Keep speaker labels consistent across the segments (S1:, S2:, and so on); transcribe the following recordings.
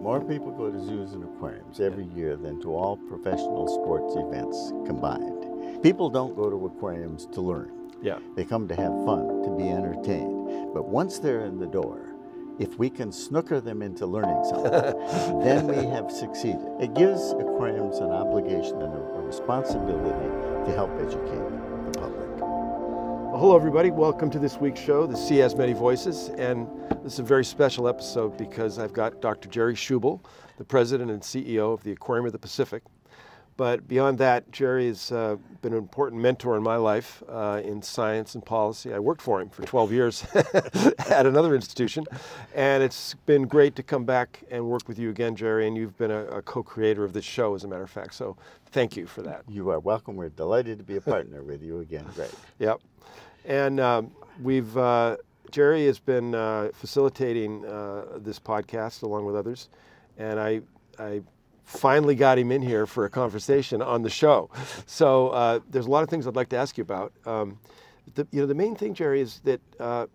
S1: More people go to zoos and aquariums every year than to all professional sports events combined. People don't go to aquariums to learn.
S2: Yeah.
S1: They come to have fun, to be entertained. But once they're in the door, if we can snooker them into learning something, then we have succeeded. It gives aquariums an obligation and a, responsibility to help educate the public.
S2: Well, hello, everybody. Welcome to this week's show, the Sea Has Many Voices. And this is a very special episode because I've got Dr. Jerry Schubel, the president and CEO of the Aquarium of the Pacific. But beyond that, Jerry has uh, been an important mentor in my life uh, in science and policy. I worked for him for 12 years at another institution. And it's been great to come back and work with you again, Jerry. And you've been a, a co creator of this show, as a matter of fact. So thank you for that.
S1: You are welcome. We're delighted to be a partner with you again, Greg.
S2: Yep. And um, we've, uh, Jerry has been uh, facilitating uh, this podcast along with others. And I, I finally got him in here for a conversation on the show. So uh, there's a lot of things I'd like to ask you about. Um, the, you know, the main thing, Jerry, is that uh,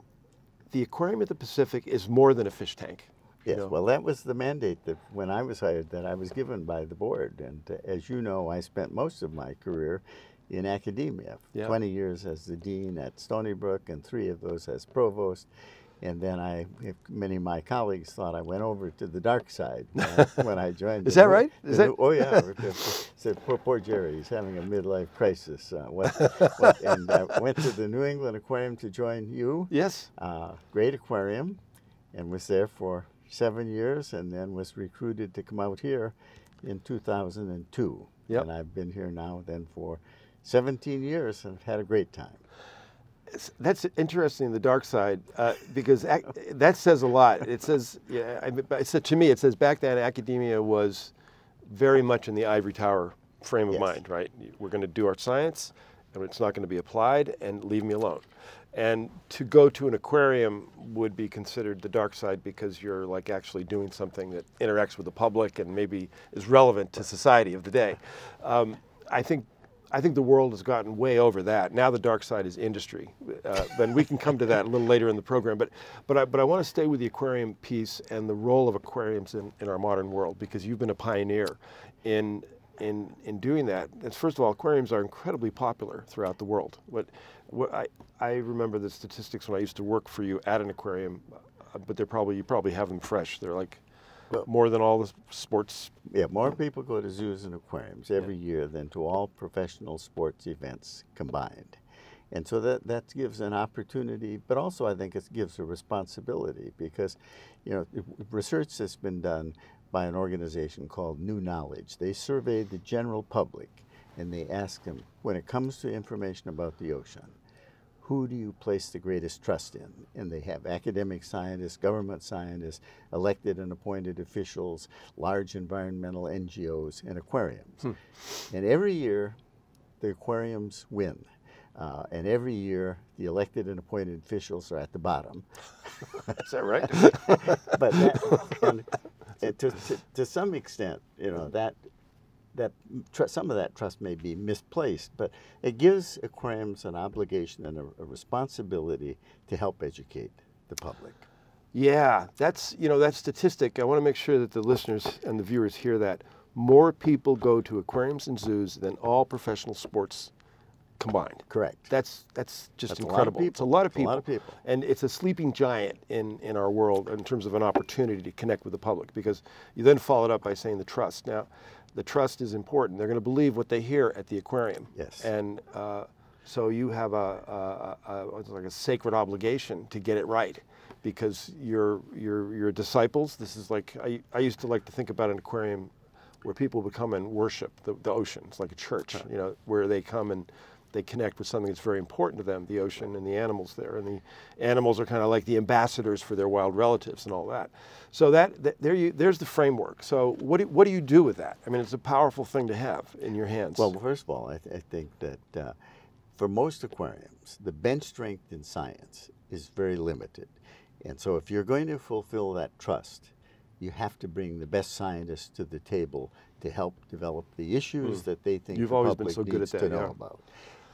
S2: the Aquarium of the Pacific is more than a fish tank. you
S1: Yes,
S2: know.
S1: well, that was the mandate that when I was hired that I was given by the board. And uh, as you know, I spent most of my career in academia.
S2: Yeah.
S1: 20 years as the dean at Stony Brook and three of those as provost. And then I, if many of my colleagues thought I went over to the dark side uh, when I joined.
S2: Is that right? Is that-
S1: oh yeah. Said poor, poor Jerry, he's having a midlife crisis. Uh, what, what, and I went to the New England Aquarium to join you
S2: Yes.
S1: uh, great aquarium and was there for seven years and then was recruited to come out here in 2002.
S2: Yep.
S1: And I've been here now then for 17 years and had a great time.
S2: That's interesting the dark side uh, because ac- that says a lot it says yeah I, mean, it said to me it says back then academia was very much in the ivory tower frame of
S1: Yes.
S2: mind right we're going to do our science and it's not going to be applied and leave me alone and to go to an aquarium would be considered the dark side because you're like actually doing something that interacts with the public and maybe is relevant to society of the day um, i think I think the world has gotten way over that. Now the dark side is industry, uh, and we can come to that a little later in the program. But, but I, but I want to stay with the aquarium piece and the role of aquariums in, in our modern world because you've been a pioneer in in in doing that. First of all, aquariums are incredibly popular throughout the world. What, what I I remember the statistics when I used to work for you at an aquarium, uh, but they're probably you probably have them fresh. They're like
S1: Well-
S2: more than all the sports.
S1: Yeah, more people go to zoos and aquariums every year than to all professional sports events combined. And so that, that gives an opportunity, but also I think it gives a responsibility because, you know, research that's been done by an organization called New Knowledge. They surveyed the general public and they asked them, when it comes to information about the ocean, who do you place the greatest trust in? And they have academic scientists, government scientists, elected and appointed officials, large environmental NGOs, and aquariums. And every year, the aquariums win. Uh, and every year, the elected and appointed officials are at the bottom.
S2: Is that right?
S1: but that, and, and to, to, to some extent, you know, that that tr- some of that trust may be misplaced, but it gives aquariums an obligation and a, a responsibility to help educate the public.
S2: Yeah, that's you know that statistic. I want to make sure that the listeners and the viewers hear that more people go to aquariums and zoos than all professional sports combined.
S1: Correct.
S2: That's that's just
S1: That's a
S2: incredible. It's a lot of
S1: people.
S2: people.
S1: It's a lot of people.
S2: And it's a sleeping giant in, in our world in terms of an opportunity to connect with the public because you then follow it up by saying the trust. Now, the trust is important. They're going to believe what they hear at the aquarium.
S1: Yes.
S2: And uh, so you have a, a, a, like a sacred obligation to get it right because you're, you're, you're disciples. This is like, I, I used to like to think about an aquarium where people would come and worship the, the ocean. It's like a church, you know, where they come and they connect with something that's very important to them, the ocean and the animals there. And the animals are kind of like the ambassadors for their wild relatives and all that. So that, that there you, there's the framework. So what do, what do you do with that? I mean, it's a powerful thing to have in your hands.
S1: Well, first of all, I, th- I think that uh, for most aquariums, the bench strength in science is very limited. And so if you're going to fulfill that trust, you have to bring the best scientists to the table to help develop the issues that they think.
S2: You've
S1: the
S2: always been
S1: public
S2: so good
S1: needs
S2: at
S1: to
S2: that,
S1: know
S2: yeah.
S1: about.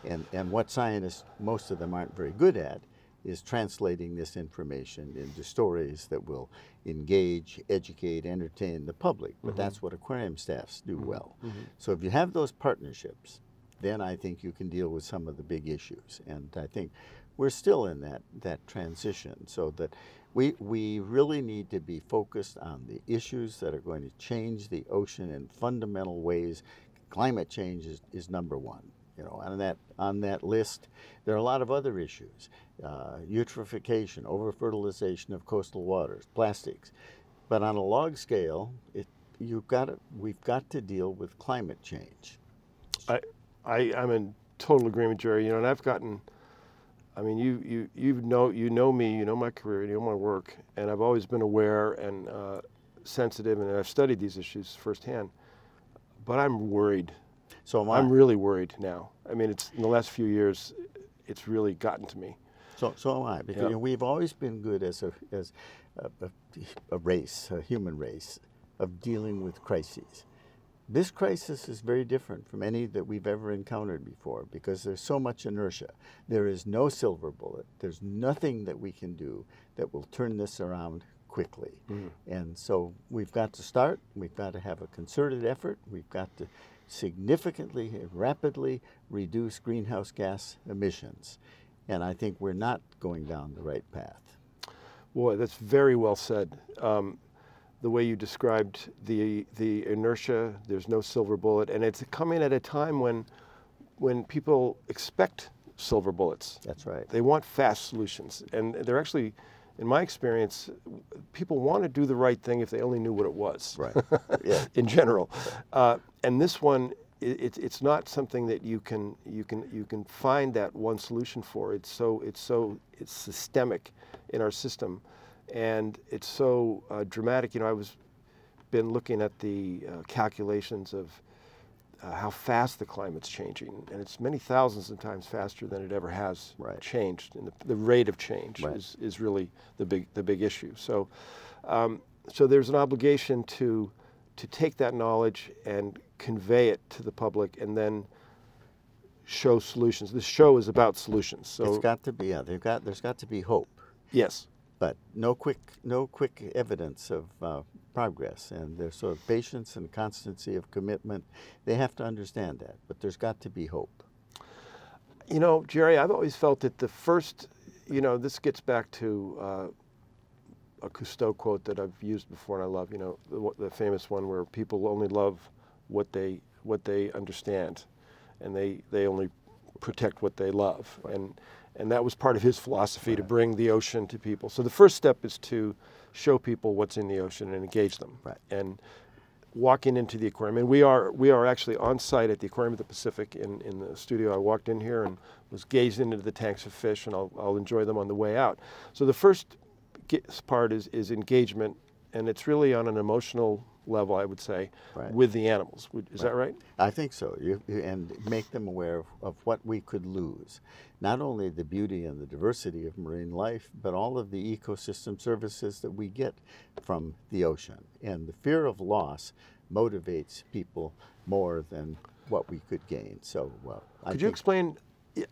S1: And, and what scientists, most of them aren't very good at, is translating this information into stories that will engage, educate, entertain the public. But mm-hmm. that's what aquarium staffs do mm-hmm. well. Mm-hmm. So if you have those partnerships, then I think you can deal with some of the big issues. And I think we're still in that, that transition so that we, we really need to be focused on the issues that are going to change the ocean in fundamental ways. Climate change is, is number one. You know, on that on that list, there are a lot of other issues: uh, eutrophication, overfertilization of coastal waters, plastics. But on a log scale, it, you've got to, we've got to deal with climate change.
S2: I, I, I'm in total agreement, Jerry. You know, and I've gotten, I mean, you, you, you know, you know me, you know my career, you know my work, and I've always been aware and uh, sensitive, and I've studied these issues firsthand. But I'm worried.
S1: So am I.
S2: I'm really worried now. I mean, it's in the last few years, it's really gotten to me.
S1: So, so am I. Because
S2: Yeah.
S1: you know, we've always been good as a as a, a, a race, a human race, of dealing with crises. This crisis is very different from any that we've ever encountered before because there's so much inertia. There is no silver bullet. There's nothing that we can do that will turn this around quickly. Mm. And so we've got to start. We've got to have a concerted effort. We've got to significantly rapidly reduce greenhouse gas emissions. And I think we're not going down the right path.
S2: Boy, that's very well said. Um, the way you described the the inertia, there's no silver bullet, and it's coming at a time when when people expect silver bullets.
S1: That's right.
S2: They want fast solutions, and they're actually, in my experience, people want to do the right thing if they only knew what it was.
S1: Right. Yeah.
S2: in general, uh, and this one, it, it's it's not something that you can you can you can find that one solution for. It's so it's so it's systemic in our system, and it's so uh, dramatic. You know, I was been looking at the uh, calculations of uh, how fast the climate's changing, and it's many thousands of times faster than it ever has
S1: Right.
S2: changed. And the, the rate of change
S1: Right.
S2: is, is really the big the big issue. So, um, so there's an obligation to to take that knowledge and convey it to the public, and then show solutions. This show is about solutions. So
S1: it's got to be. Yeah, they've got. There's got to be hope,
S2: yes,
S1: but no quick, no quick evidence of uh, progress. And there's sort of patience and constancy of commitment. They have to understand that. But there's got to be hope.
S2: You know, Jerry, I've always felt that the first, you know, this gets back to uh, a Cousteau quote that I've used before and I love. You know, the, the famous one where people only love what they what they understand, and they they only protect what they love. And and that was part of his philosophy to bring the ocean to people. So the first step is to show people what's in the ocean and engage them.
S1: Right.
S2: And walking into the aquarium, and we are we are actually on site at the Aquarium of the Pacific in, in the studio. I walked in here and was gazing into the tanks of fish, and I'll, I'll enjoy them on the way out. So the first part is is engagement, and it's really on an emotional level, I would say,
S1: Right.
S2: with the animals. Is that right?
S1: I think so. You, and make them aware of, of what we could lose. Not only the beauty and the diversity of marine life, but all of the ecosystem services that we get from the ocean. And the fear of loss motivates people more than what we could gain. So, well, I
S2: Could you explain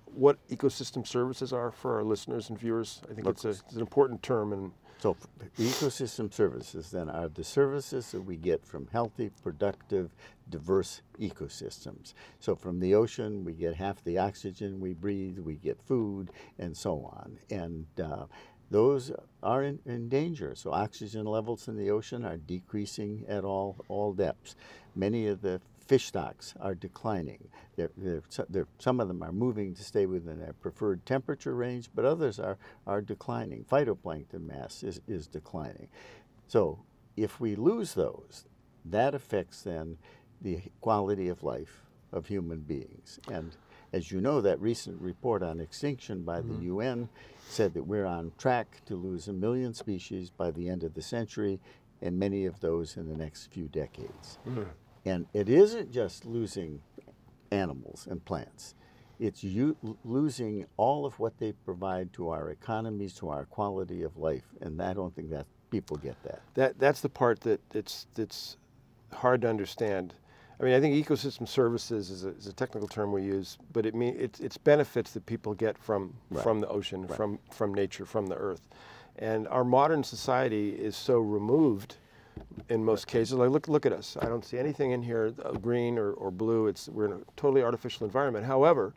S2: what ecosystem services are for our listeners and viewers? I think it's, a, it's an important term, and
S1: So, ecosystem services then are the services that we get from healthy, productive, diverse ecosystems. So, from the ocean, we get half the oxygen we breathe, we get food, and so on. And uh, those are in, in danger. So, oxygen levels in the ocean are decreasing at all, all depths. Many of the fish stocks are declining. They're, they're, they're, some of them are moving to stay within their preferred temperature range, but others are, are declining. Phytoplankton mass is, is declining. So if we lose those, that affects then the quality of life of human beings. And as you know, that recent report on extinction by the mm-hmm. UN said that we're on track to lose a million species by the end of the century, and many of those in the next few decades. Mm. And it isn't just losing animals and plants. It's you losing all of what they provide to our economies, to our quality of life, and I don't think that people get that.
S2: that that's the part that it's that's hard to understand. I mean, I think ecosystem services is a, is a technical term we use, but it mean it's, it's benefits that people get from
S1: Right.
S2: from the ocean,
S1: Right.
S2: from from nature, from the earth, and our modern society is so removed in most cases. Like look look at us. I don't see anything in here uh, green or, or blue. It's we're in a totally artificial environment. However,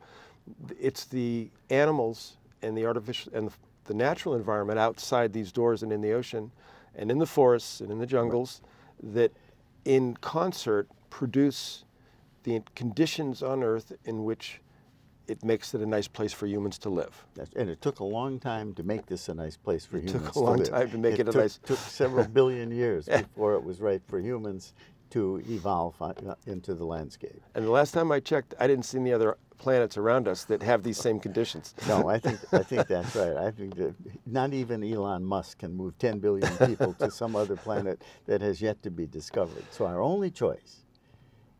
S2: it's the animals and the artificial and the, the natural environment outside these doors and in the ocean, and in the forests and in the jungles, that in concert produce the conditions on Earth in which it makes it a nice place for humans to live.
S1: That's, and it took a long time to make this a nice place for
S2: It took
S1: humans
S2: a long
S1: to
S2: time to make it a
S1: took,
S2: nice-
S1: took several billion years before it was right for humans to evolve uh, into the landscape.
S2: And the last time I checked, I didn't see any other planets around us that have these same conditions.
S1: No, I think I think that's right. I think that not even Elon Musk can move 10 billion people to some other planet that has yet to be discovered. So our only choice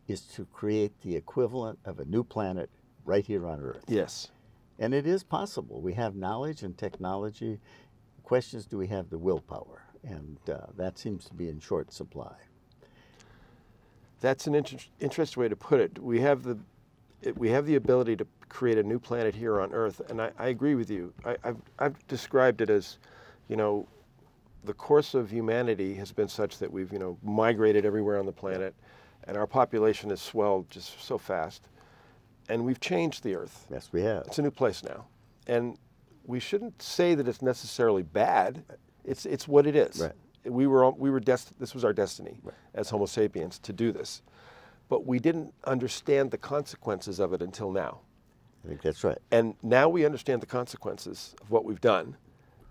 S1: is to create the equivalent of a new planet right here on Earth.
S2: Yes.
S1: And it is possible. We have knowledge and technology. The question is, do we have the willpower? And uh, that seems to be in short supply.
S2: That's an inter- interesting way to put it. We have the it, we have the ability to create a new planet here on Earth, and I, I agree with you. I, I've, I've described it as, you know, the course of humanity has been such that we've you know migrated everywhere on the planet, and our population has swelled just so fast, and we've changed the Earth.
S1: Yes, we have.
S2: It's a new place now, and we shouldn't say that it's necessarily bad. It's it's what it is.
S1: Right.
S2: We were we were dest- This was our destiny
S1: Right.
S2: as Homo sapiens to do this, but we didn't understand the consequences of it until now.
S1: I think that's right.
S2: And now we understand the consequences of what we've done,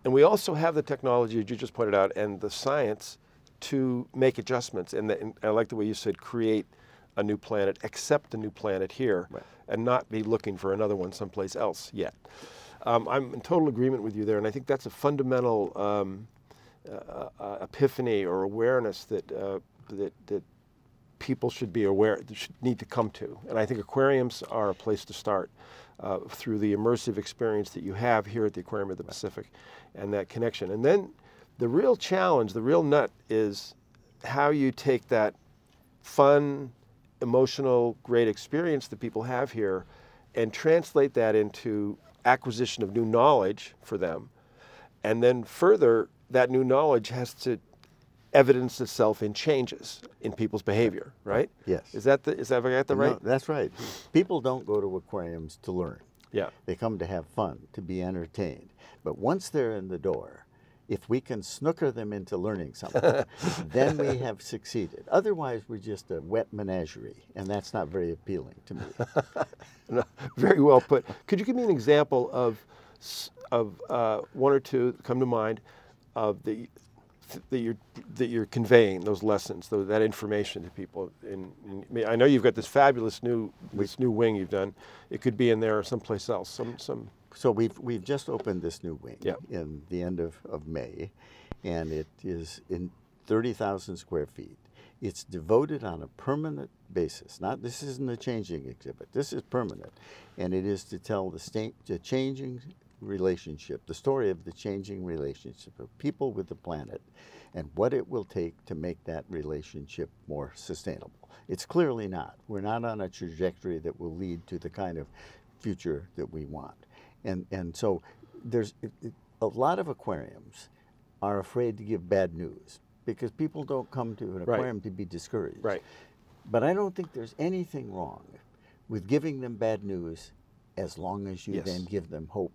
S2: and we also have the technology, as you just pointed out, and the science to make adjustments. And, the, and I like the way you said, create a new planet, accept a new planet here,
S1: Right.
S2: and not be looking for another one someplace else yet. Um, I'm in total agreement with you there, and I think that's a fundamental um, uh, uh, epiphany or awareness that uh, that that people should be aware, should need to come to. And I think aquariums are a place to start uh, through the immersive experience that you have here at the Aquarium of the Pacific, and that connection. And then the real challenge, the real nut, is how you take that fun, emotional, great experience that people have here and translate that into acquisition of new knowledge for them. And then further, that new knowledge has to evidence itself in changes in people's behavior, right?
S1: Yes.
S2: Is that the, is that, I got right?
S1: No, that's right. People don't go to aquariums to learn.
S2: Yeah.
S1: They come to have fun, to be entertained. But once they're in the door, if we can snooker them into learning something, then we have succeeded. Otherwise, we're just a wet menagerie, and that's not very appealing to me.
S2: No, Very well put. Could you give me an example of of uh, one or two that come to mind of the that you're that you're conveying those lessons, tho- that information to people? In, in, I I know you've got this fabulous new this new wing you've done. It could be in there or someplace else. Some some
S1: So we've we've just opened this new wing
S2: Yep.
S1: in the end of, of May, and it is in thirty thousand square feet. It's devoted on a permanent basis. Not this isn't a changing exhibit. This is permanent, and it is to tell the sta- the changing relationship, the story of the changing relationship of people with the planet, and what it will take to make that relationship more sustainable. It's clearly not. We're not on a trajectory that will lead to the kind of future that we want. And, and so there's it, it, a lot of aquariums are afraid to give bad news because people don't come to an
S2: Right.
S1: aquarium to be discouraged.
S2: right.
S1: But I don't think there's anything wrong with giving them bad news as long as you
S2: Yes.
S1: then give them hope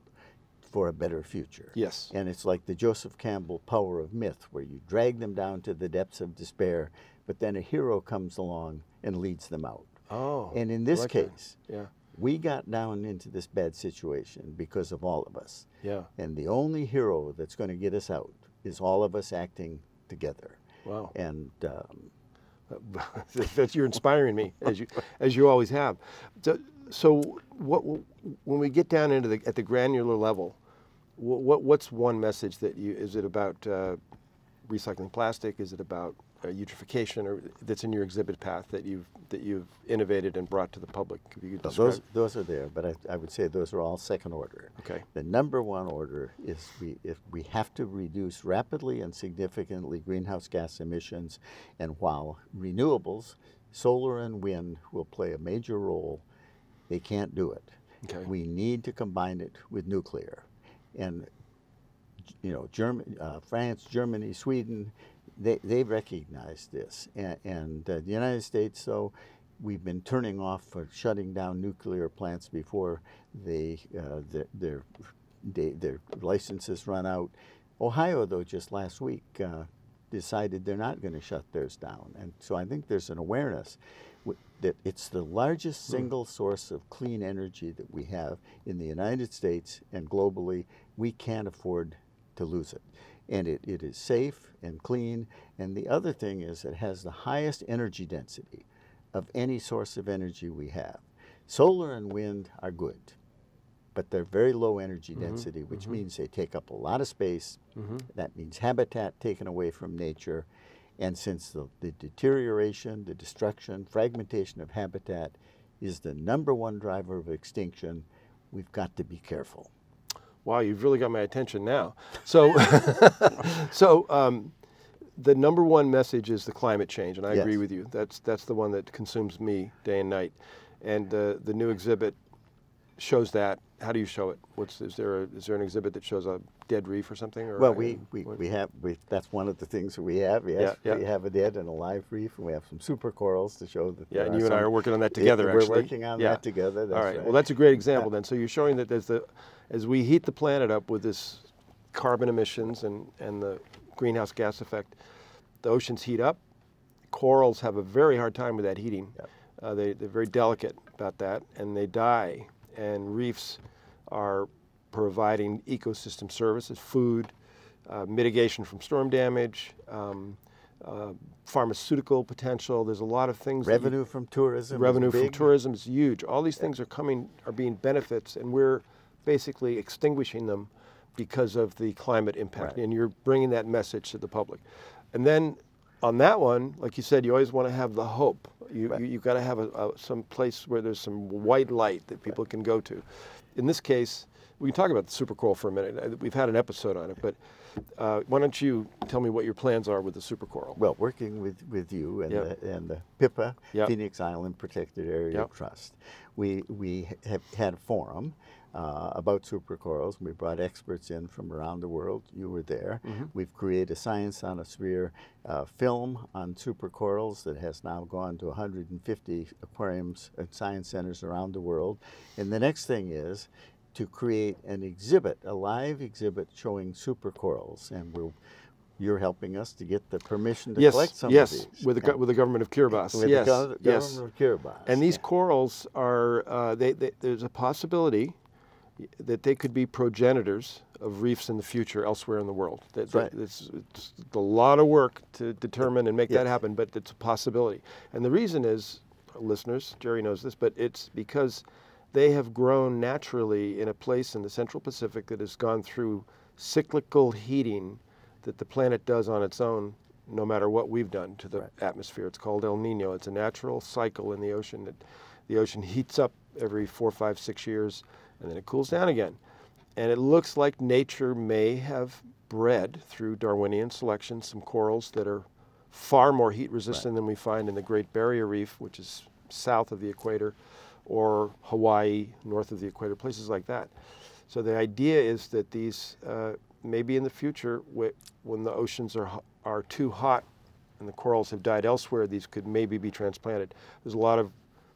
S1: for a better future.
S2: Yes.
S1: And it's like the Joseph Campbell power of myth, where you drag them down to the depths of despair, but then a hero comes along and leads them out.
S2: Oh.
S1: And in this
S2: like that.
S1: case,
S2: Yeah.
S1: we got down into this bad situation because of all of us.
S2: Yeah.
S1: And the only hero that's going to get us out is all of us acting together.
S2: Wow.
S1: And um,
S2: you're inspiring me as you as you always have. So, so what when we get down into the at the granular level, what, what what's one message that you is it about uh, recycling plastic? Is it about uh, eutrophication, or that's in your exhibit path that you've that you've innovated and brought to the public? Could
S1: those, those are there, but I, I would say those are all second order.
S2: Okay.
S1: The number one order is we, if we have to reduce rapidly and significantly greenhouse gas emissions, and while renewables, solar and wind will play a major role, they can't do it.
S2: Okay.
S1: We need to combine it with nuclear. And you know, German, uh, France, Germany, Sweden, they, they recognize this. And, and uh, the United States, though, we've been turning off or shutting down nuclear plants before they, uh, their, their, they, their licenses run out. Ohio, though, just last week uh, decided they're not going to shut theirs down. And so I think there's an awareness that it's the largest single source of clean energy that we have in the United States and globally. We can't afford to lose it. And it, it is safe and clean. And the other thing is it has the highest energy density of any source of energy we have. Solar and wind are good, but they're very low energy mm-hmm. density, which mm-hmm. means they take up a lot of space. Mm-hmm. That means habitat taken away from nature. And since the, the deterioration, the destruction, fragmentation of habitat is the number one driver of extinction, we've got to be careful.
S2: Wow, you've really got my attention now. So, so um, the number one message is the climate change, and I agree with you. That's that's the one that consumes me day and night. And uh, the new exhibit shows that. How do you show it? What's is there? A, is there an exhibit that shows a dead reef or something? Or
S1: Well, we, we,
S2: what-
S1: we have we, that's one of the things that we have. Yes,
S2: Yeah, yeah.
S1: we have a dead and a live reef, and we have some super corals to show that.
S2: yeah, and you and I are working on that together.
S1: We're
S2: actually,
S1: working on
S2: Yeah.
S1: that together. That's
S2: All right.
S1: right.
S2: Well, that's a great example then. So you're showing that as the as we heat the planet up with this carbon emissions and and the greenhouse gas effect, the oceans heat up. Corals have a very hard time with that heating. Uh, they they're very delicate about that, and they die. And reefs are providing ecosystem services, food, uh, mitigation from storm damage. Um, uh, pharmaceutical potential. There's a lot of things. that you-
S1: revenue from tourism.
S2: revenue from tourism is huge. All these things are coming, are being benefits, and we're basically extinguishing them because of the climate impact.
S1: Right.
S2: And you're bringing that message to the public. And then on that one, like you said, you always want to have the hope. You,
S1: Right.
S2: you, you've got to have a, a, some place where there's some white light that people can go to. In this case, we can talk about the super coral for a minute. Uh, We've had an episode on it, but uh, why don't you tell me what your plans are with the super coral?
S1: Well, working with, with you and,
S2: Yep.
S1: the, and the PIPA,
S2: Yep.
S1: Phoenix Island Protected Area
S2: Yep.
S1: Trust, we, we have had a forum uh, about supercorals. We brought experts in from around the world. You were there.
S2: Mm-hmm.
S1: We've created a Science on a Sphere uh, film on supercorals that has now gone to 150 aquariums and science centers around the world. And the next thing is to create an exhibit, a live exhibit showing supercorals. And we're, you're helping us to get the permission to
S2: yes,
S1: collect some
S2: yes,
S1: of these.
S2: with the with the government of Kiribati.
S1: With
S2: yes,
S1: the gov-
S2: yes.
S1: of Kiribati.
S2: And these corals are, uh, they, they, there's a possibility that they could be progenitors of reefs in the future elsewhere in the world. That,
S1: That's right.
S2: it's, it's a lot of work to determine and make that happen, but it's a possibility. And the reason is, listeners, Jerry knows this, but it's because they have grown naturally in a place in the Central Pacific that has gone through cyclical heating that the planet does on its own, no matter what we've done to the
S1: Right.
S2: atmosphere. It's called El Nino. It's a natural cycle in the ocean that the ocean heats up every four, five, six years, and then it cools down again. And it looks like nature may have bred through Darwinian selection some corals that are far more heat resistant than we find in the Great Barrier Reef, which is south of the equator, or Hawaii, north of the equator, places like that. So the idea is that these, uh, maybe in the future, wh- when the oceans are, are too hot and the corals have died elsewhere, these could maybe be transplanted. There's a lot of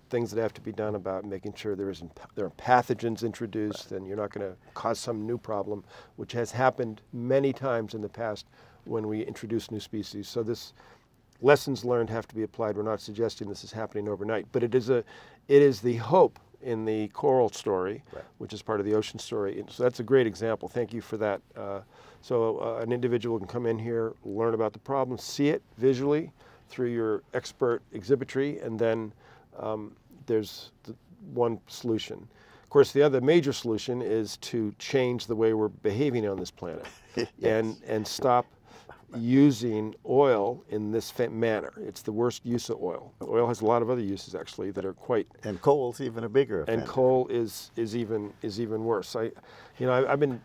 S2: things that have to be done about making sure there isn't there are pathogens introduced and you're not going to cause some new problem, which has happened many times in the past when we introduce new species. So this lessons learned have to be applied. We're not suggesting this is happening overnight, but it is a it is the hope in the coral story,
S1: Right.
S2: which is part of the ocean story. And so that's a great example. Thank you for that. Uh, so uh, an individual can come in here, learn about the problem, see it visually through your expert exhibitry, and then um, there's the one solution. Of course, the other major solution is to change the way we're behaving on this planet,
S1: Yes.
S2: and and stop using oil in this fa- manner. It's the worst use of oil. Oil has a lot of other uses actually that are quite
S1: And coal's even a bigger offender.
S2: and coal is is even is even worse. I, you know, I, I've been,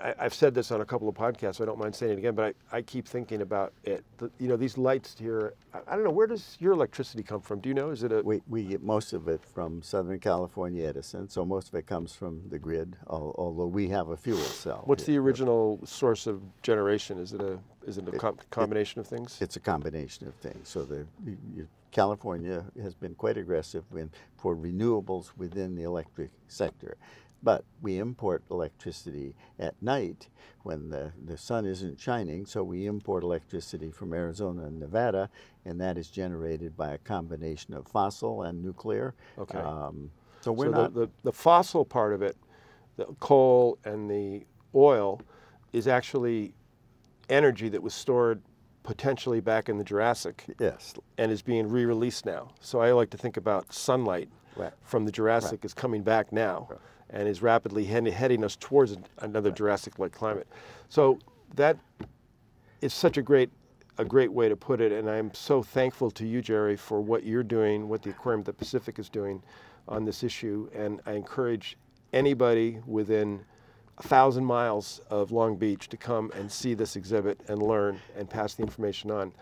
S2: I, I've said this on a couple of podcasts. So I don't mind saying it again, but I, I keep thinking about it. The, you know, these lights here. I, I don't know where does your electricity come from? Do you know? Is it a
S1: We, we get most of it from Southern California Edison, so most of it comes from the grid, although we have a fuel cell.
S2: what's the
S1: here.
S2: original source of generation? Is it a is it a com- combination of things?
S1: It's a combination of things. So the, you- you- California has been quite aggressive in, for renewables within the electric sector. But we import electricity at night when the, the sun isn't shining, so we import electricity from Arizona and Nevada, and that is generated by a combination of fossil and nuclear.
S2: Okay.
S1: Um, so we're
S2: so
S1: not.
S2: the, the, the fossil part of it, the coal and the oil, is actually energy that was stored potentially back in the Jurassic
S1: yes.
S2: and is being re-released now. So I like to think about sunlight
S1: Right.
S2: from the Jurassic is coming back now and is rapidly head- heading us towards another Jurassic-like climate. So that is such a great a great way to put it, and I'm so thankful to you, Jerry, for what you're doing, what the Aquarium of the Pacific is doing on this issue, and I encourage anybody within a thousand miles of Long Beach to come and see this exhibit and learn and pass the information on.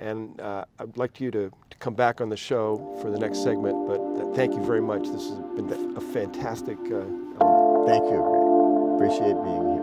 S2: And uh, I'd like you to, to come back on the show for the next segment, but th- thank you very much. This has been a fantastic uh,
S1: Thank you, Appreciate being here.